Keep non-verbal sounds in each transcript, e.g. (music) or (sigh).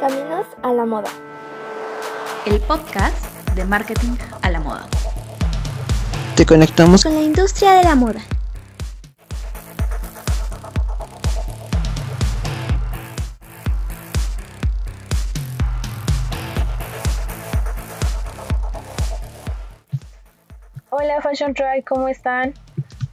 Caminos a la Moda. El podcast de marketing a la moda. Te conectamos con la industria de la moda. Hola Fashion Tribe, ¿cómo están?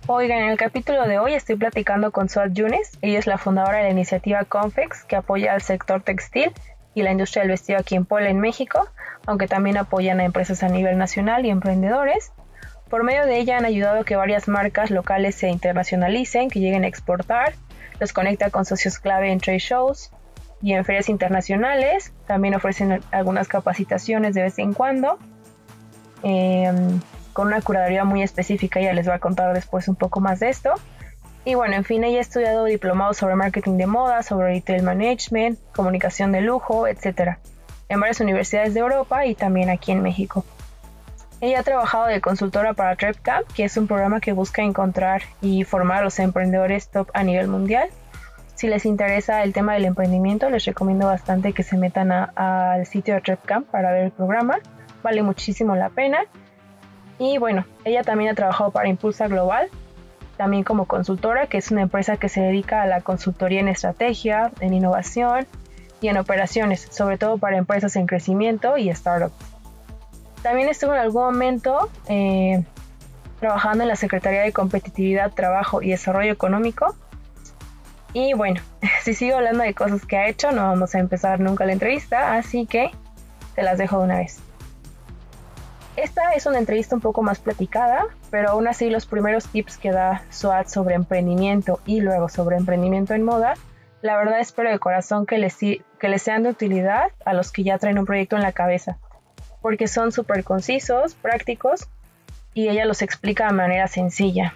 Oigan, en el capítulo de hoy estoy platicando con Suad Yunes. Ella es la fundadora de la iniciativa Confex, que apoya al sector textil y la industria del vestido aquí en Puebla, en México, aunque también apoyan a empresas a nivel nacional y emprendedores. Por medio de ella han ayudado a que varias marcas locales se internacionalicen, que lleguen a exportar, los conecta con socios clave en trade shows y en ferias internacionales. También ofrecen algunas capacitaciones de vez en cuando. Em, con una curaduría muy específica, ella les va a contar después un poco más de esto. Y bueno, en fin, ella ha estudiado diplomados sobre marketing de moda, sobre retail management, comunicación de lujo, etc. en varias universidades de Europa y también aquí en México. Ella ha trabajado de consultora para TrepCamp, que es un programa que busca encontrar y formar a los emprendedores top a nivel mundial. Si les interesa el tema del emprendimiento, les recomiendo bastante que se metan al sitio de TrepCamp para ver el programa. Vale muchísimo la pena. Y bueno, ella también ha trabajado para Impulsa Global, también como consultora, que es una empresa que se dedica a la consultoría en estrategia, en innovación y en operaciones, sobre todo para empresas en crecimiento y startups. También estuvo en algún momento eh, trabajando en la Secretaría de Competitividad, Trabajo y Desarrollo Económico. Y bueno, (laughs) si sigo hablando de cosas que ha hecho, no vamos a empezar nunca la entrevista, así que te las dejo de una vez. Esta es una entrevista un poco más platicada, pero aún así los primeros tips que da SWAT sobre emprendimiento y luego sobre emprendimiento en moda, la verdad espero de corazón que les, que les sean de utilidad a los que ya traen un proyecto en la cabeza, porque son súper concisos, prácticos y ella los explica de manera sencilla.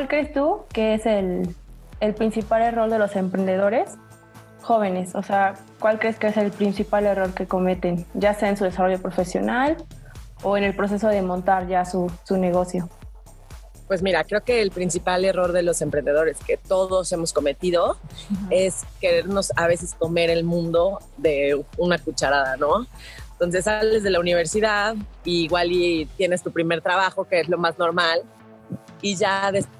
¿Cuál crees tú que es el, principal error de los emprendedores jóvenes? O sea, ¿cuál crees que es el principal error que cometen, ya sea en su desarrollo profesional o en el proceso de montar ya su, negocio? Pues mira, creo que el principal error de los emprendedores que todos hemos cometido es querernos a veces comer el mundo de una cucharada, ¿no? Entonces sales de la universidad, igual y tienes tu primer trabajo, que es lo más normal, y ya después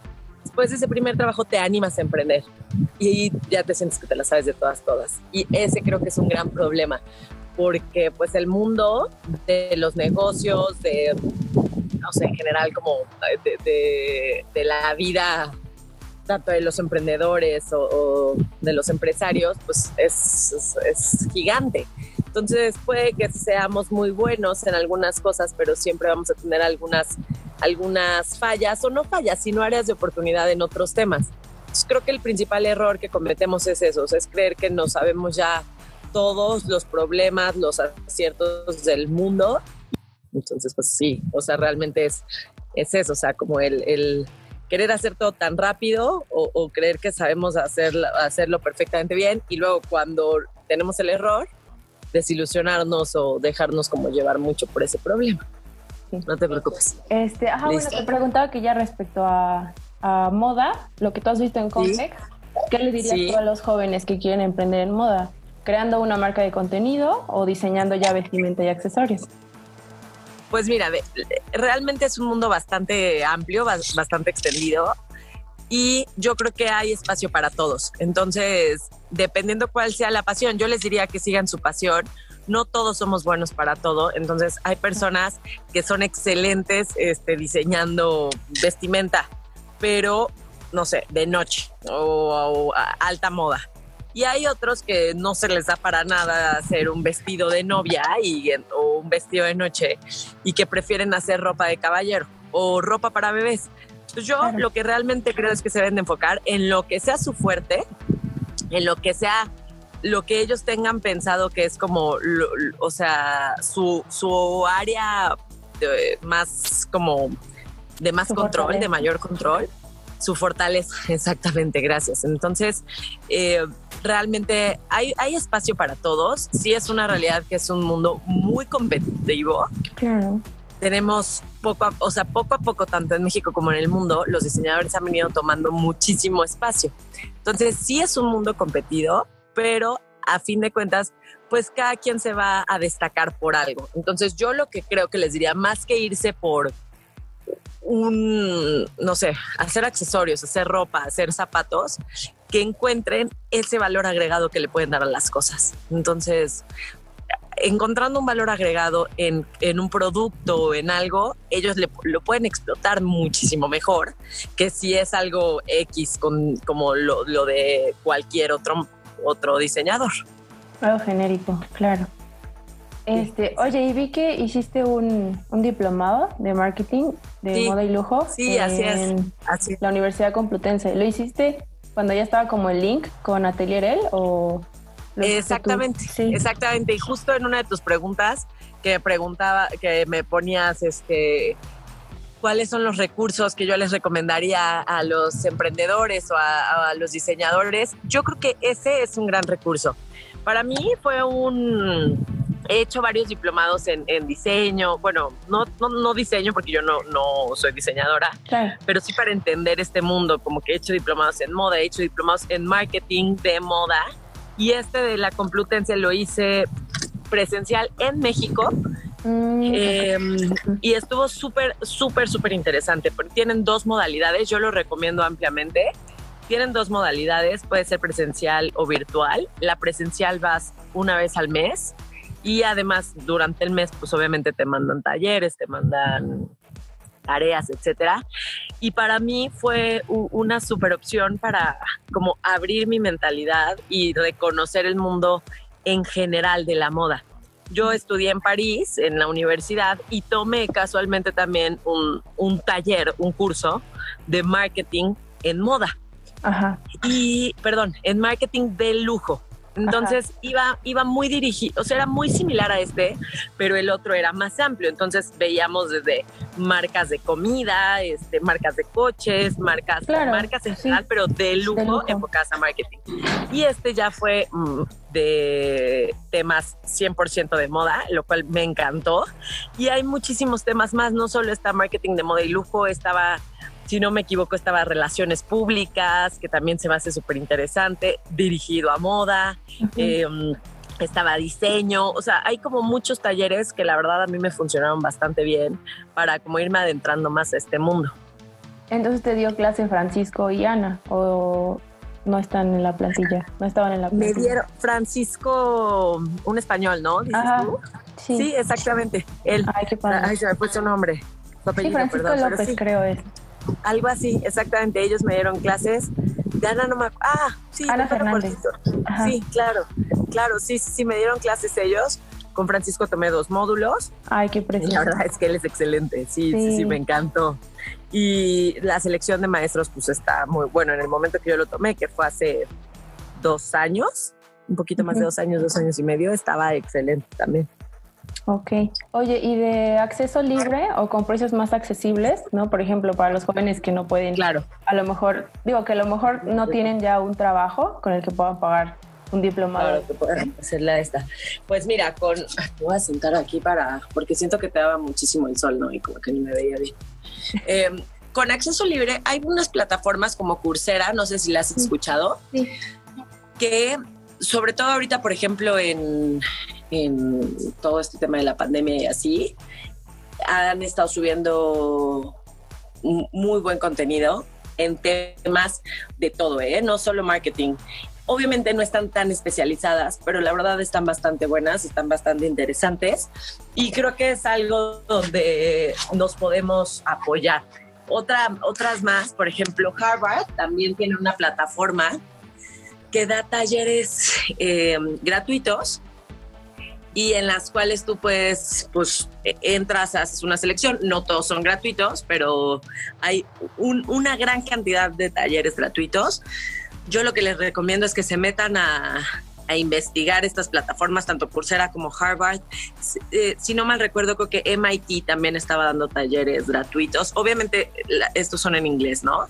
de ese primer trabajo te animas a emprender y ya te sientes que te la sabes de todas, todas. Y ese creo que es un gran problema porque pues el mundo de los negocios, de, no sé, en general como de, la vida tanto de los emprendedores o, de los empresarios, pues es, es, gigante. Entonces puede que seamos muy buenos en algunas cosas, pero siempre vamos a tener algunas algunas fallas, o no fallas, sino áreas de oportunidad en otros temas. creo que el principal error que cometemos es eso, es creer que no sabemos ya todos los problemas, los aciertos del mundo. Entonces, pues sí, o sea, realmente es, es eso, o sea, como el, querer hacer todo tan rápido o, creer que sabemos hacer, hacerlo perfectamente bien y luego cuando tenemos el error, desilusionarnos o dejarnos como llevar mucho por ese problema. No te preocupes. Este, ajá, bueno, te preguntaba que ya respecto a, moda, lo que tú has visto en Context, ¿qué le dirías a los jóvenes que quieren emprender en moda? ¿Creando una marca de contenido o diseñando ya vestimenta y accesorios? Pues mira, realmente es un mundo bastante amplio, bastante extendido y yo creo que hay espacio para todos. Entonces, dependiendo cuál sea la pasión, yo les diría que sigan su pasión no todos somos buenos para todo, entonces hay personas que son excelentes este, diseñando vestimenta, pero no sé, de noche o, alta moda. Y hay otros que no se les da para nada hacer un vestido de novia y, o un vestido de noche y que prefieren hacer ropa de caballero o ropa para bebés. Entonces yo lo que realmente creo es que se deben de enfocar en lo que sea su fuerte, en lo que sea lo que ellos tengan pensado que es como, o sea, su, su área más como de más control, de mayor control, su fortaleza, (laughs) exactamente, gracias. Entonces, eh, realmente hay, hay espacio para todos. Sí es una realidad que es un mundo muy competitivo. Claro. Tenemos poco a, o sea, poco a poco, tanto en México como en el mundo, los diseñadores han venido tomando muchísimo espacio. Entonces, sí es un mundo competido, pero a fin de cuentas, pues cada quien se va a destacar por algo. Entonces, yo lo que creo que les diría, más que irse por un, no sé, hacer accesorios, hacer ropa, hacer zapatos, que encuentren ese valor agregado que le pueden dar a las cosas. Entonces, encontrando un valor agregado en, en un producto o en algo, ellos le, lo pueden explotar muchísimo mejor que si es algo X con, como lo, lo de cualquier otro, otro diseñador. Algo genérico, claro. Este, oye, y vi que hiciste un, un diplomado de marketing de Sí. moda y lujo Sí, así es. en Así la Universidad Complutense. ¿Lo hiciste cuando ya estaba como el link con Atelier El o? Exactamente, Sí. exactamente. Y justo en una de tus preguntas que preguntaba, que me ponías, este, cuáles son los recursos que yo les recomendaría a los emprendedores o a, a los diseñadores, yo creo que ese es un gran recurso. Para mí fue un... He hecho varios diplomados en, en diseño, bueno, no, no, no diseño porque yo no, no soy diseñadora, Claro. pero sí para entender este mundo, como que he hecho diplomados en moda, he hecho diplomados en marketing de moda y este de la Complutense lo hice presencial en México Mm, eh, y estuvo súper, súper, súper interesante porque tienen dos modalidades, yo lo recomiendo ampliamente. Tienen dos modalidades, puede ser presencial o virtual. La presencial vas una vez al mes y además durante el mes pues obviamente te mandan talleres, te mandan tareas, etcétera. Y para mí fue una super opción para como abrir mi mentalidad y reconocer el mundo en general de la moda. Yo estudié en París, en la universidad, y tomé casualmente también un, un taller, un curso de marketing en moda Ajá. y, perdón, en marketing de lujo. Entonces iba, iba muy dirigido, o sea, era muy similar a este, pero el otro era más amplio. Entonces veíamos desde marcas de comida, este, marcas de coches, marcas, Claro, marcas en sí. general, pero de lujo, lujo. enfocadas a marketing. Y este ya fue mm, de temas 100% de moda, lo cual me encantó. Y hay muchísimos temas más, no solo está marketing de moda y lujo, estaba si no me equivoco, estaba Relaciones Públicas, que también se me hace súper interesante, dirigido a moda, eh, estaba diseño, o sea, hay como muchos talleres que la verdad a mí me funcionaron bastante bien para como irme adentrando más a este mundo. Entonces te dio clase Francisco y Ana o no están en la plantilla, no estaban en la Me plantilla. dieron Francisco, un español, ¿no? ¿Dices Ajá, tú? sí. Sí, exactamente. Él. Ay, qué padre. Ay, se me fue su nombre. Su sí, apellido, Francisco perdón, López sí. creo es. Algo así, exactamente. Ellos me dieron clases de Ana, no me Ah, sí, Ana Fernández. Sí, claro, claro, sí, sí, sí, me dieron clases ellos. Con Francisco tomé dos módulos. Ay, qué Y precioso. la verdad es que él es excelente. Sí, sí, sí, Sí. me encantó. Y la selección de maestros, pues está muy bueno. En el momento que yo lo tomé, que fue hace dos años, un poquito más de dos años, dos años y medio, estaba excelente también. Ok. Oye, ¿y de acceso libre o con precios más accesibles, no? Por ejemplo, para los jóvenes que no pueden, Claro. a lo mejor, digo que a lo mejor no tienen ya un trabajo con el que puedan pagar un diplomado. Claro, que puedan hacerla esta. Pues mira, con. Me voy a sentar aquí para. Porque siento que te daba muchísimo el sol, ¿no? Y como que ni me veía bien. Eh, con acceso libre hay unas plataformas como Coursera, no sé si las has escuchado, Sí. que sobre todo ahorita, por ejemplo, en, en todo este tema de la pandemia y así, han estado subiendo muy buen contenido en temas de todo, ¿eh? No solo marketing. Obviamente no están tan especializadas, pero la verdad están bastante buenas, están bastante interesantes y creo que es algo donde nos podemos apoyar. Otra, otras más, por ejemplo, Harvard también tiene una plataforma que da talleres eh, gratuitos y en las cuales tú puedes, pues, eh, entras, haces una selección. No todos son gratuitos, pero hay un- una gran cantidad de talleres gratuitos. Yo lo que les recomiendo es que se metan a, investigar estas plataformas, tanto Coursera como Harvard. Eh, si no mal recuerdo, creo que MIT también estaba dando talleres gratuitos. Obviamente, la- estos son en inglés, ¿no?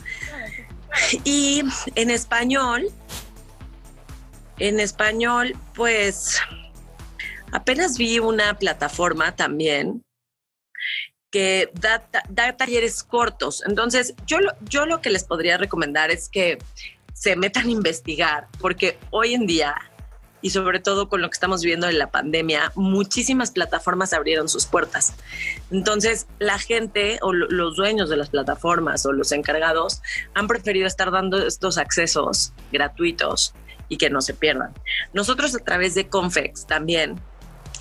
Y en español En español, pues apenas vi una plataforma también que da, da, talleres cortos. Entonces, yo, yo lo que les podría recomendar es que se metan a investigar, porque hoy en día, y sobre todo con lo que estamos viviendo en la pandemia, muchísimas plataformas abrieron sus puertas. Entonces, la gente o los dueños de las plataformas o los encargados han preferido estar dando estos accesos gratuitos y que no se pierdan. Nosotros a través de Confex también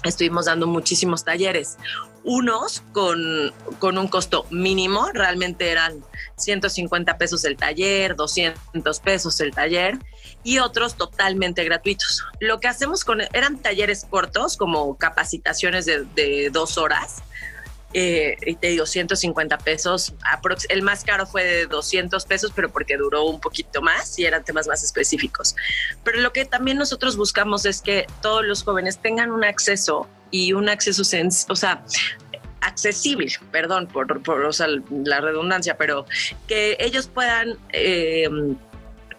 estuvimos dando muchísimos talleres unos con, con, un costo mínimo, realmente eran 150 pesos el taller, 200 pesos el taller, y otros totalmente gratuitos. Lo que hacemos con, eran talleres cortos, como capacitaciones de, de dos horas, eh, y te digo, 150 pesos. El más caro fue de 200 pesos, pero porque duró un poquito más y eran temas más específicos. Pero lo que también nosotros buscamos es que todos los jóvenes tengan un acceso y un acceso, o sea, accesible, perdón por, por la redundancia, pero que ellos puedan... Eh,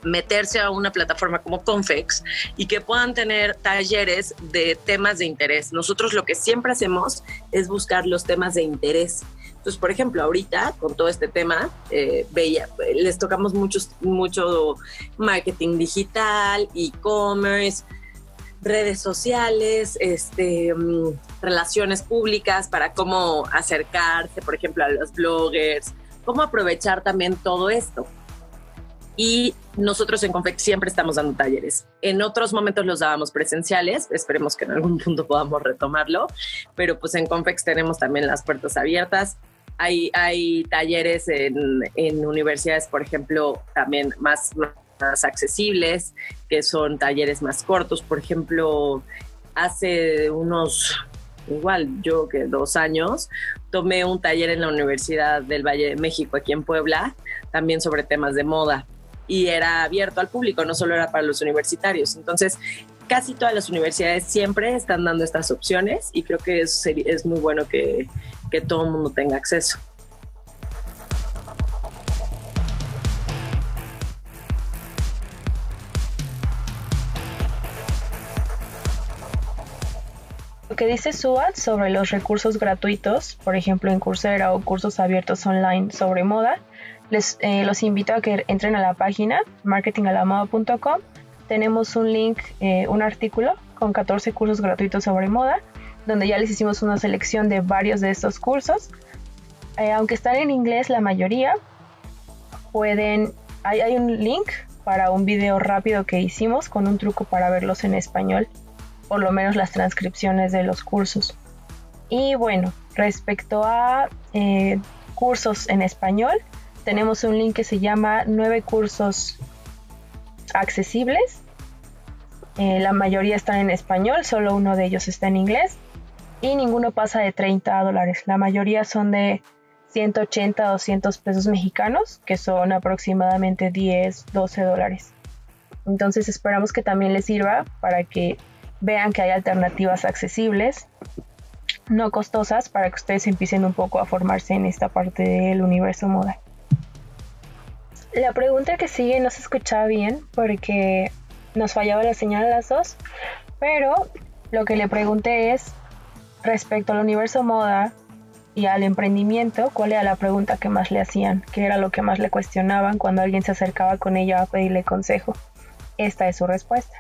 meterse a una plataforma como Confex y que puedan tener talleres de temas de interés. Nosotros lo que siempre hacemos es buscar los temas de interés. Entonces, por ejemplo, ahorita con todo este tema, eh, veía, les tocamos muchos, mucho marketing digital, e-commerce, redes sociales, este, mm, relaciones públicas para cómo acercarse, por ejemplo, a los bloggers, cómo aprovechar también todo esto y nosotros en Confex siempre estamos dando talleres. En otros momentos los dábamos presenciales, esperemos que en algún punto podamos retomarlo, pero pues en Confex tenemos también las puertas abiertas. Hay, hay talleres en, universidades, por ejemplo, también más accesibles, que son talleres más cortos. Por ejemplo, hace unos igual yo que dos años, tomé un taller en la Universidad del Valle de México, aquí en Puebla, también sobre temas de moda y era abierto al público, no solo era para los universitarios. Entonces, casi todas las universidades siempre están dando estas opciones y creo que es, es muy bueno que, todo el mundo tenga acceso. Lo que dice Suat sobre los recursos gratuitos, por ejemplo en Coursera o cursos abiertos online sobre moda, les eh, los invito a que entren a la página marketingalamoda.com. Tenemos un link, eh, un artículo con 14 cursos gratuitos sobre moda, donde ya les hicimos una selección de varios de estos cursos. Eh, aunque están en inglés la mayoría, pueden, hay, hay un link para un video rápido que hicimos con un truco para verlos en español, por lo menos las transcripciones de los cursos. Y bueno, respecto a cursos en español, tenemos un link que se llama nueve cursos accesibles. Eh, la mayoría están en español, solo uno de ellos está en inglés y ninguno pasa de 30 dólares. La mayoría son de 180 a 200 pesos mexicanos, que son aproximadamente 10, 12 dólares. Entonces esperamos que también les sirva para que vean que hay alternativas accesibles, no costosas, para que ustedes empiecen un poco a formarse en esta parte del universo moda. La pregunta que sigue no se escuchaba bien porque nos fallaba la señal a las dos, pero lo que le pregunté es respecto al universo moda y al emprendimiento, ¿cuál era la pregunta que más le hacían? ¿Qué era lo que más le cuestionaban cuando alguien se acercaba con ella a pedirle consejo? Esta es su respuesta.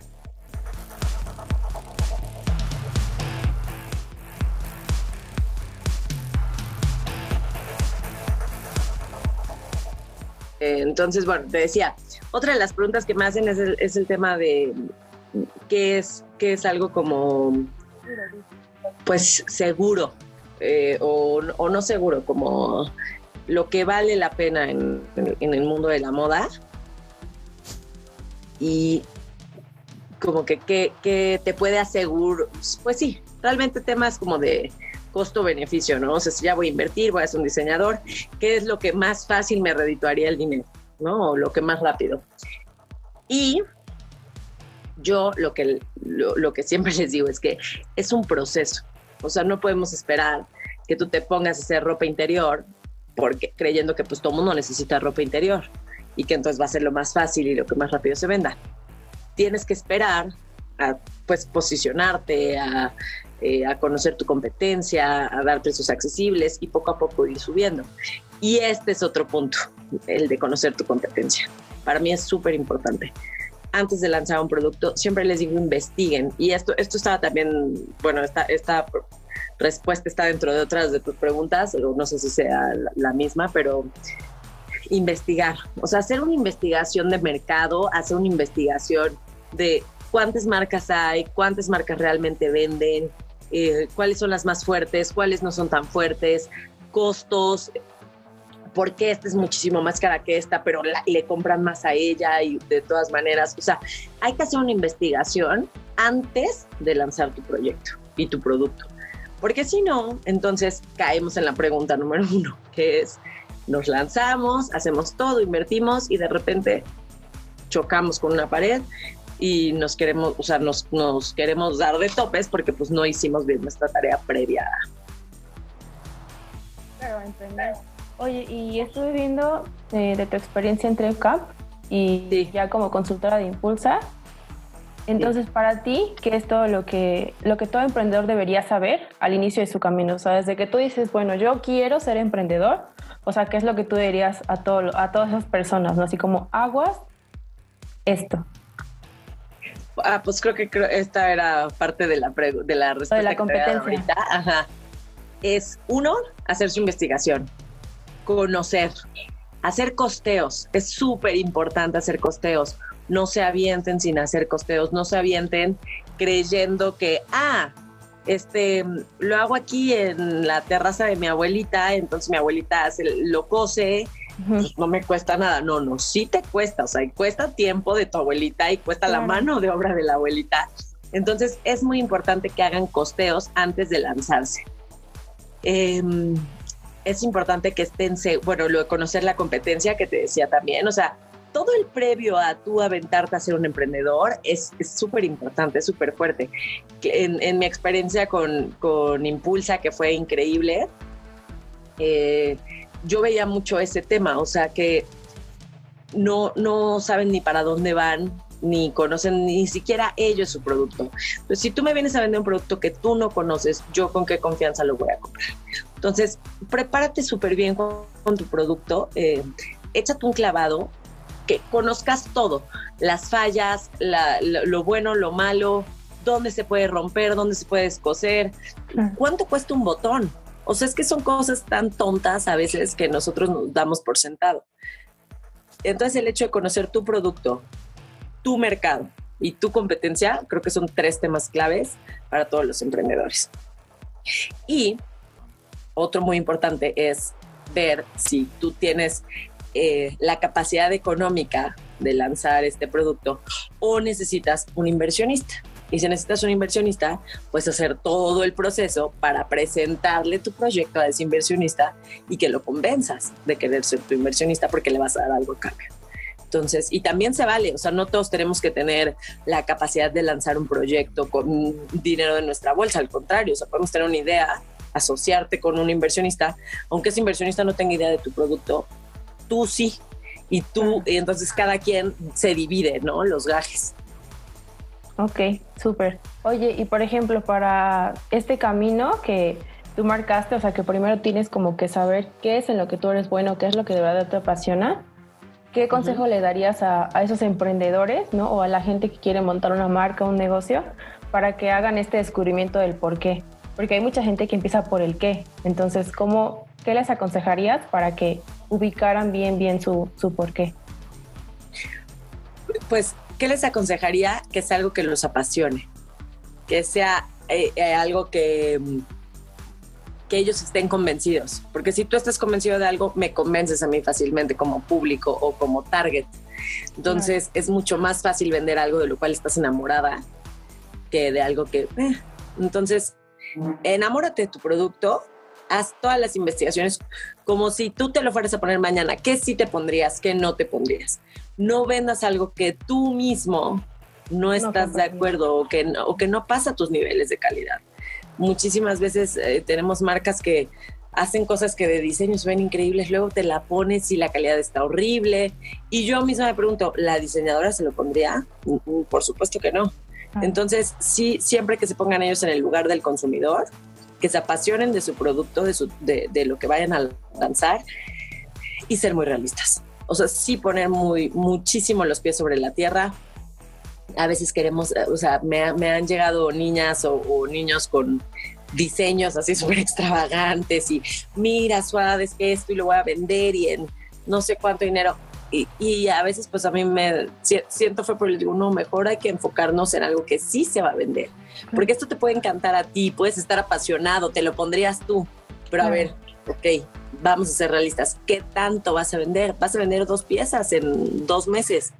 Entonces, bueno, te decía, otra de las preguntas que me hacen es el, tema de qué es, qué es algo como, pues, seguro eh, o, no seguro, como lo que vale la pena en, el mundo de la moda. Y como que, que te puede asegurar, pues sí, realmente temas como de costo-beneficio, ¿no? O sea, si ya voy a invertir, voy a ser un diseñador, ¿qué es lo que más fácil me redituaría el dinero, ¿no? O lo que más rápido. Y yo lo que, lo, que siempre (laughs) les digo es que es un proceso. O sea, no podemos esperar que tú te pongas a hacer ropa interior porque creyendo que pues todo mundo necesita ropa interior y que entonces va a ser lo más fácil y lo que más rápido se venda. Tienes que esperar pues posicionarte, a, eh, a conocer tu competencia, a dar precios accesibles y poco a poco ir subiendo. Y este es otro punto, el de conocer tu competencia. Para mí es súper importante. Antes de lanzar un producto, siempre les digo investiguen. Y esto, esto estaba también, bueno, esta, esta respuesta está dentro de otras de tus preguntas, no sé si sea la misma, pero investigar, o sea, hacer una investigación de mercado, hacer una investigación de cuántas marcas hay, cuántas marcas realmente venden, eh, cuáles son las más fuertes, cuáles no son tan fuertes, costos, por qué esta es muchísimo más cara que esta, pero le compran más a ella y de todas maneras, o sea, hay que hacer una investigación antes de lanzar tu proyecto y tu producto. Porque si no, entonces caemos en la pregunta número uno, que es, nos lanzamos, hacemos todo, invertimos y de repente chocamos con una pared y nos queremos, o sea, nos, nos queremos dar de topes porque pues no hicimos bien nuestra tarea previa. Claro, entender. Oye, y estuve viendo eh, de tu experiencia en CAP y ya como consultora de Impulsa. Entonces, para ti, ¿qué es todo lo que, lo que todo emprendedor debería saber al inicio de su camino? O sea, desde que tú dices, bueno, yo quiero ser emprendedor, o sea, ¿qué es lo que tú dirías a, todo, a todas esas personas? ¿no? Así como aguas, esto. Ah, pues creo que esta era parte de la, de la respuesta. De la competencia. Ajá. Es uno, hacer su investigación, conocer, hacer costeos. Es súper importante hacer costeos. No se avienten sin hacer costeos, no se avienten creyendo que, ah, este, lo hago aquí en la terraza de mi abuelita, entonces mi abuelita hace, lo cose, pues no me cuesta nada. No, no, sí te cuesta, o sea, y cuesta tiempo de tu abuelita y cuesta la mano de obra de la abuelita. Entonces es muy importante que hagan costeos antes de lanzarse. Em, es importante que estén, bueno, lo de conocer la competencia que te decía también, o sea, todo el previo a tú aventarte a ser un emprendedor es súper importante, súper fuerte. En, en, mi experiencia con, con, Impulsa, que fue increíble, eh, yo veía mucho ese tema, o sea, que no, no saben ni para dónde van, ni conocen ni siquiera ellos su producto. Entonces, si tú me vienes a vender un producto que tú no conoces, yo con qué confianza lo voy a comprar. Entonces, prepárate súper bien con, tu producto, eh, échate un clavado, que conozcas todo, las fallas, lo, bueno, lo malo, dónde se puede romper, dónde se puede descoser, cuánto cuesta un botón. O sea, es que son cosas tan tontas a veces que nosotros nos damos por sentado. Entonces el hecho de conocer tu producto, tu mercado y tu competencia, creo que son tres temas claves para todos los emprendedores. Y otro muy importante es ver si tú tienes eh, la capacidad económica de lanzar este producto o necesitas un inversionista. Y si necesitas un inversionista, pues hacer todo el proceso para presentarle tu proyecto a ese inversionista y que lo convenzas de querer ser tu inversionista porque le vas a dar algo a cambio. Entonces, y también se vale, o sea, no todos tenemos que tener la capacidad de lanzar un proyecto con dinero de nuestra bolsa, al contrario, o sea, podemos tener una idea, asociarte con un inversionista, aunque ese inversionista no tenga idea de tu producto, tú sí, y tú, y entonces cada quien se divide, ¿no? Los gajes. Ok, súper. Oye, y por ejemplo, para este camino que tú marcaste, o sea, que primero tienes como que saber qué es en lo que tú eres bueno, qué es lo que de verdad te apasiona, ¿Qué consejo le darías a, esos emprendedores, ¿no? O a la gente que quiere montar una marca, un negocio, para que hagan este descubrimiento del por qué? Porque hay mucha gente que empieza por el qué. Entonces, ¿cómo, ¿qué les aconsejarías para que ubicaran bien, bien su, su por qué? Pues, ¿qué les aconsejaría? Que sea algo que los apasione, que sea eh, eh, algo que mm, que ellos estén convencidos, porque si tú estás convencido de algo, me convences a mí fácilmente como público o como target. Entonces es mucho más fácil vender algo de lo cual estás enamorada que de algo que... Eh. Entonces, enamórate de tu producto, haz todas las investigaciones como si tú te lo fueras a poner mañana, qué sí te pondrías, qué no te pondrías. No vendas algo que tú mismo no estás de acuerdo o que, o que no pasa tus niveles de calidad muchísimas veces eh, tenemos marcas que hacen cosas que de diseño se ven increíbles, luego te la pones y la calidad está horrible. Y yo misma me pregunto, ¿la diseñadora se lo pondría? Mm, mm, por supuesto que no. Entonces, sí, siempre que se pongan ellos en el lugar del consumidor, que se apasionen de su producto, de, su, de, de lo que vayan a lanzar y ser muy realistas. O sea, sí poner muy, muchísimo los pies sobre la tierra. A veces queremos, o sea, me, me han llegado niñas o, o niños con diseños así (laughs) súper extravagantes y mira, suave, es que esto y lo voy a vender y en no sé cuánto dinero. Y, y, a veces pues a mí me siento fue por el digo, no, mejor hay que enfocarnos en algo que sí se va a vender. Porque esto te puede encantar a ti, puedes estar apasionado, te lo pondrías tú. Pero a ver, ok, vamos a ser realistas. ¿Qué tanto vas a vender? Vas a vender dos piezas en dos meses.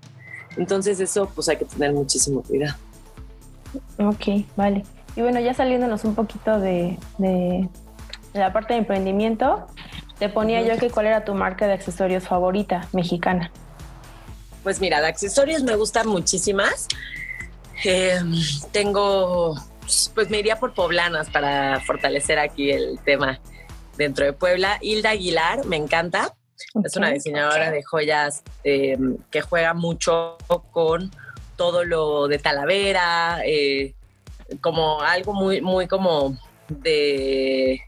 Entonces eso pues hay que tener muchísimo cuidado. Ok, vale. Y bueno, ya saliéndonos un poquito de, de, de la parte de emprendimiento, te ponía yo que cuál era tu marca de accesorios favorita mexicana. Pues mira, de accesorios me gustan muchísimas. Eh, tengo, pues me iría por poblanas para fortalecer aquí el tema dentro de Puebla. Hilda Aguilar, me encanta. Okay. Es una diseñadora okay. de joyas eh, que juega mucho con todo lo de Talavera, eh, como algo muy, muy como de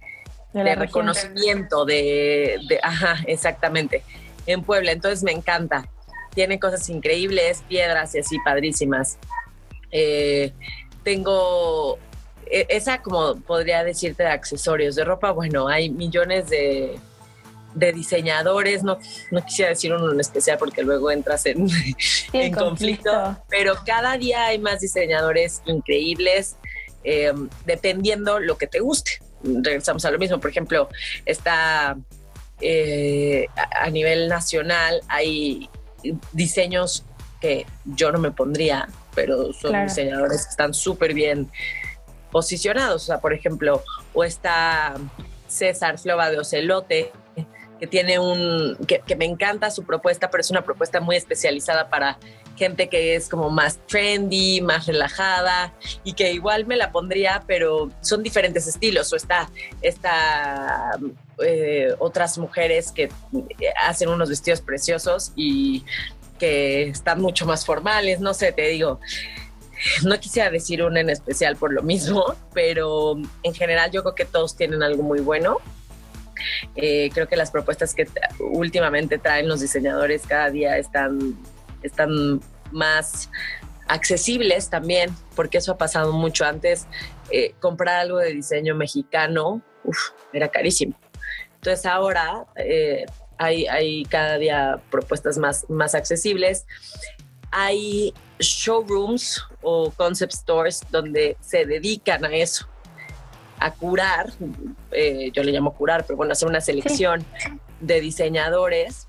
de, de reconocimiento, de, de, ajá, exactamente, en Puebla. Entonces me encanta. Tiene cosas increíbles, piedras y así padrísimas. Eh, tengo esa como podría decirte de accesorios de ropa, bueno, hay millones de, de diseñadores, no, no, quisiera decir uno en especial porque luego entras en, sí, en conflicto. conflicto, pero cada día hay más diseñadores increíbles, eh, dependiendo lo que te guste regresamos a lo mismo. Por ejemplo, está eh, a nivel nacional, hay diseños que yo no me pondría, pero son claro. diseñadores que están súper bien posicionados. O sea, por ejemplo, o está César Flova de Ocelote, que tiene un, que, que, me encanta su propuesta, pero es una propuesta muy especializada para gente que es como más trendy, más relajada y que igual me la pondría, pero son diferentes estilos. O está, está eh, otras mujeres que hacen unos vestidos preciosos y que están mucho más formales, no sé, te digo. No quisiera decir una en especial por lo mismo, pero en general yo creo que todos tienen algo muy bueno. Eh, creo que las propuestas que últimamente traen los diseñadores cada día están están más accesibles también, porque eso ha pasado mucho antes. Eh, comprar algo de diseño mexicano uf, era carísimo. Entonces ahora eh, hay, hay, cada día propuestas más, más accesibles. Hay showrooms o concept stores donde se dedican a eso, a curar, eh, yo le llamo curar, pero bueno, hacer una selección sí. de diseñadores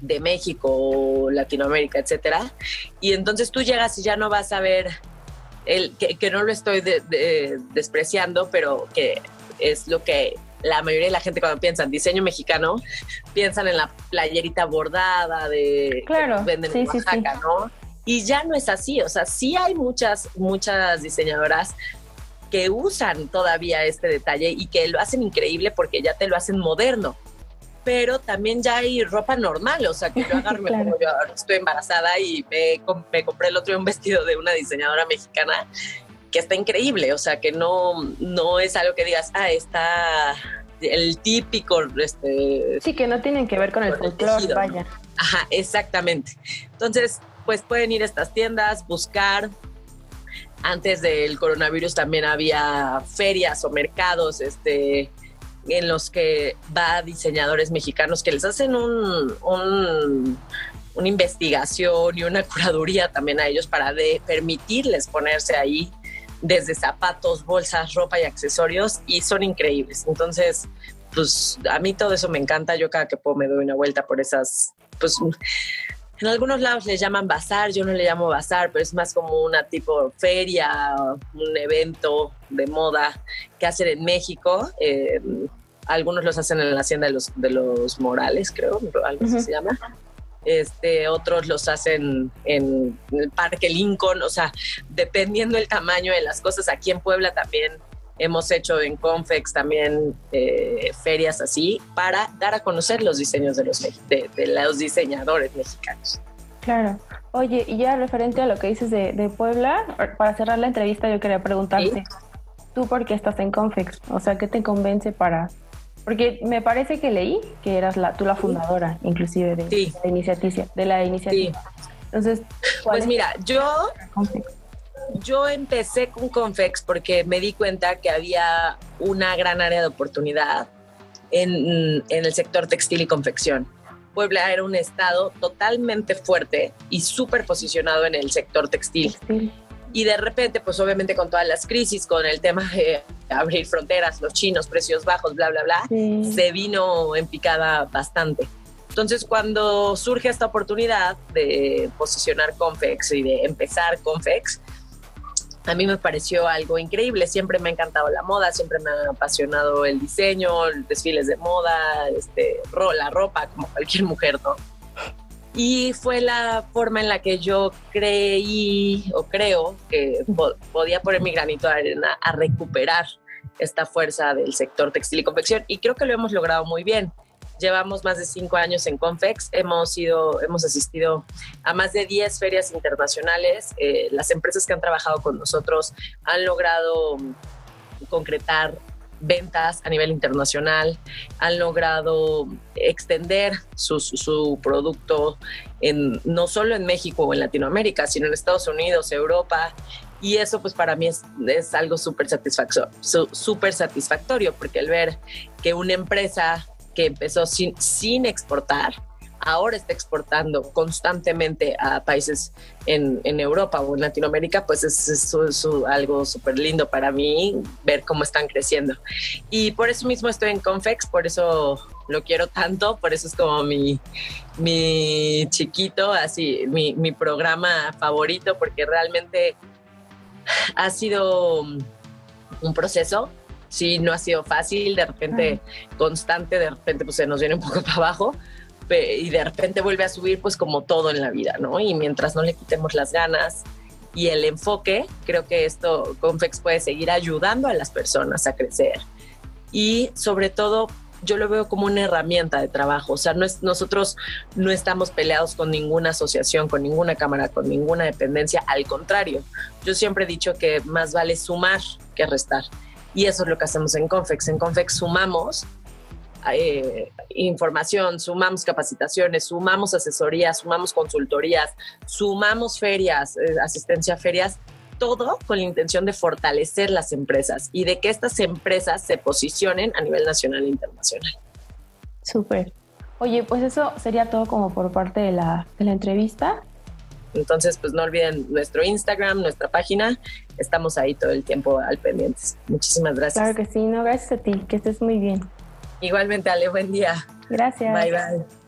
de México, Latinoamérica, etcétera. Y entonces tú llegas y ya no vas a ver el que, que no lo estoy de, de, despreciando, pero que es lo que la mayoría de la gente cuando piensa en diseño mexicano piensan en la playerita bordada de claro, que venden sí, en Oaxaca, sí, sí. ¿no? Y ya no es así, o sea, sí hay muchas muchas diseñadoras que usan todavía este detalle y que lo hacen increíble porque ya te lo hacen moderno pero también ya hay ropa normal, o sea, que yo agarro, (laughs) claro. como yo estoy embarazada y me, me, compré el otro día un vestido de una diseñadora mexicana que está increíble, o sea, que no, no es algo que digas, ah, está el típico... Este, sí, que no tienen que ver con el folclore, vaya. Ajá, exactamente. Entonces, pues pueden ir a estas tiendas, buscar, antes del coronavirus también había ferias o mercados, este, en los que va diseñadores mexicanos que les hacen un, un, una investigación y una (laughs) curaduría también a ellos para de permitirles ponerse ahí desde zapatos, bolsas, ropa y accesorios y son increíbles. Entonces, pues a mí todo eso me encanta. Yo cada que puedo me doy una vuelta por esas, pues en algunos lados le llaman bazar, yo no le llamo bazar, pero es más como una tipo feria, un evento de moda que hacen en México. Eh, algunos los hacen en la hacienda de los, de los Morales, creo, algo así uh -huh. se llama. Este, otros los hacen en el Parque Lincoln, o sea, dependiendo el tamaño de las cosas. Aquí en Puebla también hemos hecho en Confex también eh, ferias así para dar a conocer los diseños de los, de, de los diseñadores mexicanos. Claro. Oye, y ya referente a lo que dices de, Puebla, para cerrar la entrevista yo quería preguntarte, ¿tú por qué estás en Confex? O sea, ¿qué te convence para...? Porque me parece que leí que eras la, tú la fundadora, inclusive, de, la iniciativa. De la iniciativa. Entonces, pues mira, yo, yo empecé con Confex porque me di cuenta que había una gran área de oportunidad en, en el sector textil y confección. Puebla era un estado totalmente fuerte y súper posicionado en el sector textil. Y de repente, pues obviamente con todas las crisis, con el tema de abrir fronteras, los chinos, precios bajos, bla, bla, bla, se vino en picada bastante. Entonces, cuando surge esta oportunidad de posicionar Confex y de empezar Confex, a mí me pareció algo increíble. Siempre me ha encantado la moda, siempre me ha apasionado el diseño, desfiles de moda, este, la ropa, como cualquier mujer, ¿no? Y fue la forma en la que yo creí o creo que podía poner mi granito de arena a recuperar esta fuerza del sector textil y confección. Y creo que lo hemos logrado muy bien. Llevamos más de cinco años en Confex, hemos, ido, hemos asistido a más de 10 ferias internacionales. Eh, las empresas que han trabajado con nosotros han logrado concretar ventas a nivel internacional, han logrado extender su, producto no solo en México o en Latinoamérica, sino en Estados Unidos, Europa. Y eso pues para mí es, es algo súper satisfactorio, súper satisfactorio, porque el ver que una empresa que empezó sin, sin exportar, ahora está exportando constantemente a países en, en Europa o en Latinoamérica, pues es, algo súper lindo para mí ver cómo están creciendo. Y por eso mismo estoy en Confex, por eso lo quiero tanto, por eso es como mi, mi chiquito, así, mi, mi programa favorito, porque realmente ha sido un proceso sí, no ha sido fácil, de repente constante, de repente pues se nos viene un poco (laughs) para abajo y de repente vuelve a subir pues como todo en la vida, ¿no? Y mientras no le quitemos las ganas y el enfoque, creo que esto Confex puede seguir ayudando a las personas a crecer y sobre todo yo lo veo como una herramienta de trabajo. O sea, no es, nosotros no estamos peleados con ninguna asociación, con ninguna cámara, con ninguna dependencia. Al contrario, yo siempre he dicho que más vale sumar que restar. Y eso es lo que hacemos en Confex. En Confex sumamos eh, información, sumamos capacitaciones, sumamos asesorías, sumamos consultorías, sumamos ferias, eh, asistencia a ferias, todo con la intención de fortalecer las empresas y de que estas empresas se posicionen a nivel nacional e internacional. Súper. Oye, pues eso sería todo como por parte de la, de la entrevista. Entonces, pues no olviden nuestro Instagram, nuestra página. Estamos ahí todo el tiempo al pendientes. Muchísimas gracias. Claro que sí, no, gracias a ti, que estés muy bien. Igualmente, Ale, buen día. Gracias. Bye, bye.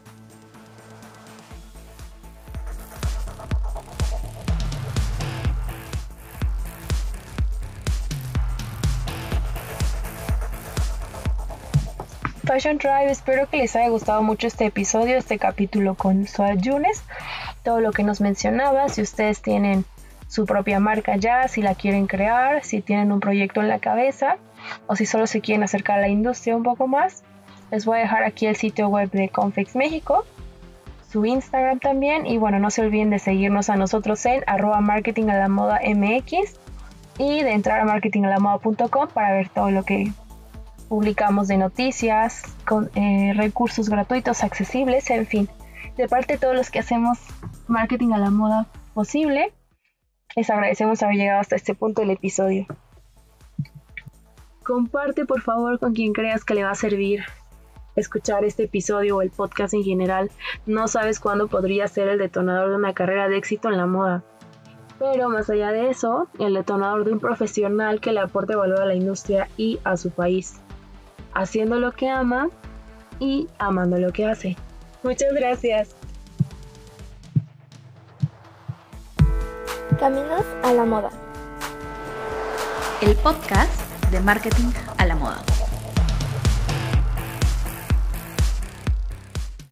Fashion Tribe, espero que les haya gustado mucho este episodio, este capítulo con Suad Yunes todo lo que nos mencionaba, si ustedes tienen su propia marca ya, si la quieren crear, si tienen un proyecto en la cabeza o si solo se quieren acercar a la industria un poco más. Les voy a dejar aquí el sitio web de Confex México, su Instagram también y bueno, no se olviden de seguirnos a nosotros en arroba marketing a la moda MX y de entrar a marketingalamoda.com para ver todo lo que publicamos de noticias, con eh, recursos gratuitos, accesibles, en fin. De parte de todos los que hacemos marketing a la moda posible. Les agradecemos haber llegado hasta este punto del episodio. Comparte por favor con quien creas que le va a servir escuchar este episodio o el podcast en general. No sabes cuándo podría ser el detonador de una carrera de éxito en la moda. Pero más allá de eso, el detonador de un profesional que le aporte valor a la industria y a su país. Haciendo lo que ama y amando lo que hace. Muchas gracias. Caminos a la moda. El podcast de marketing a la moda.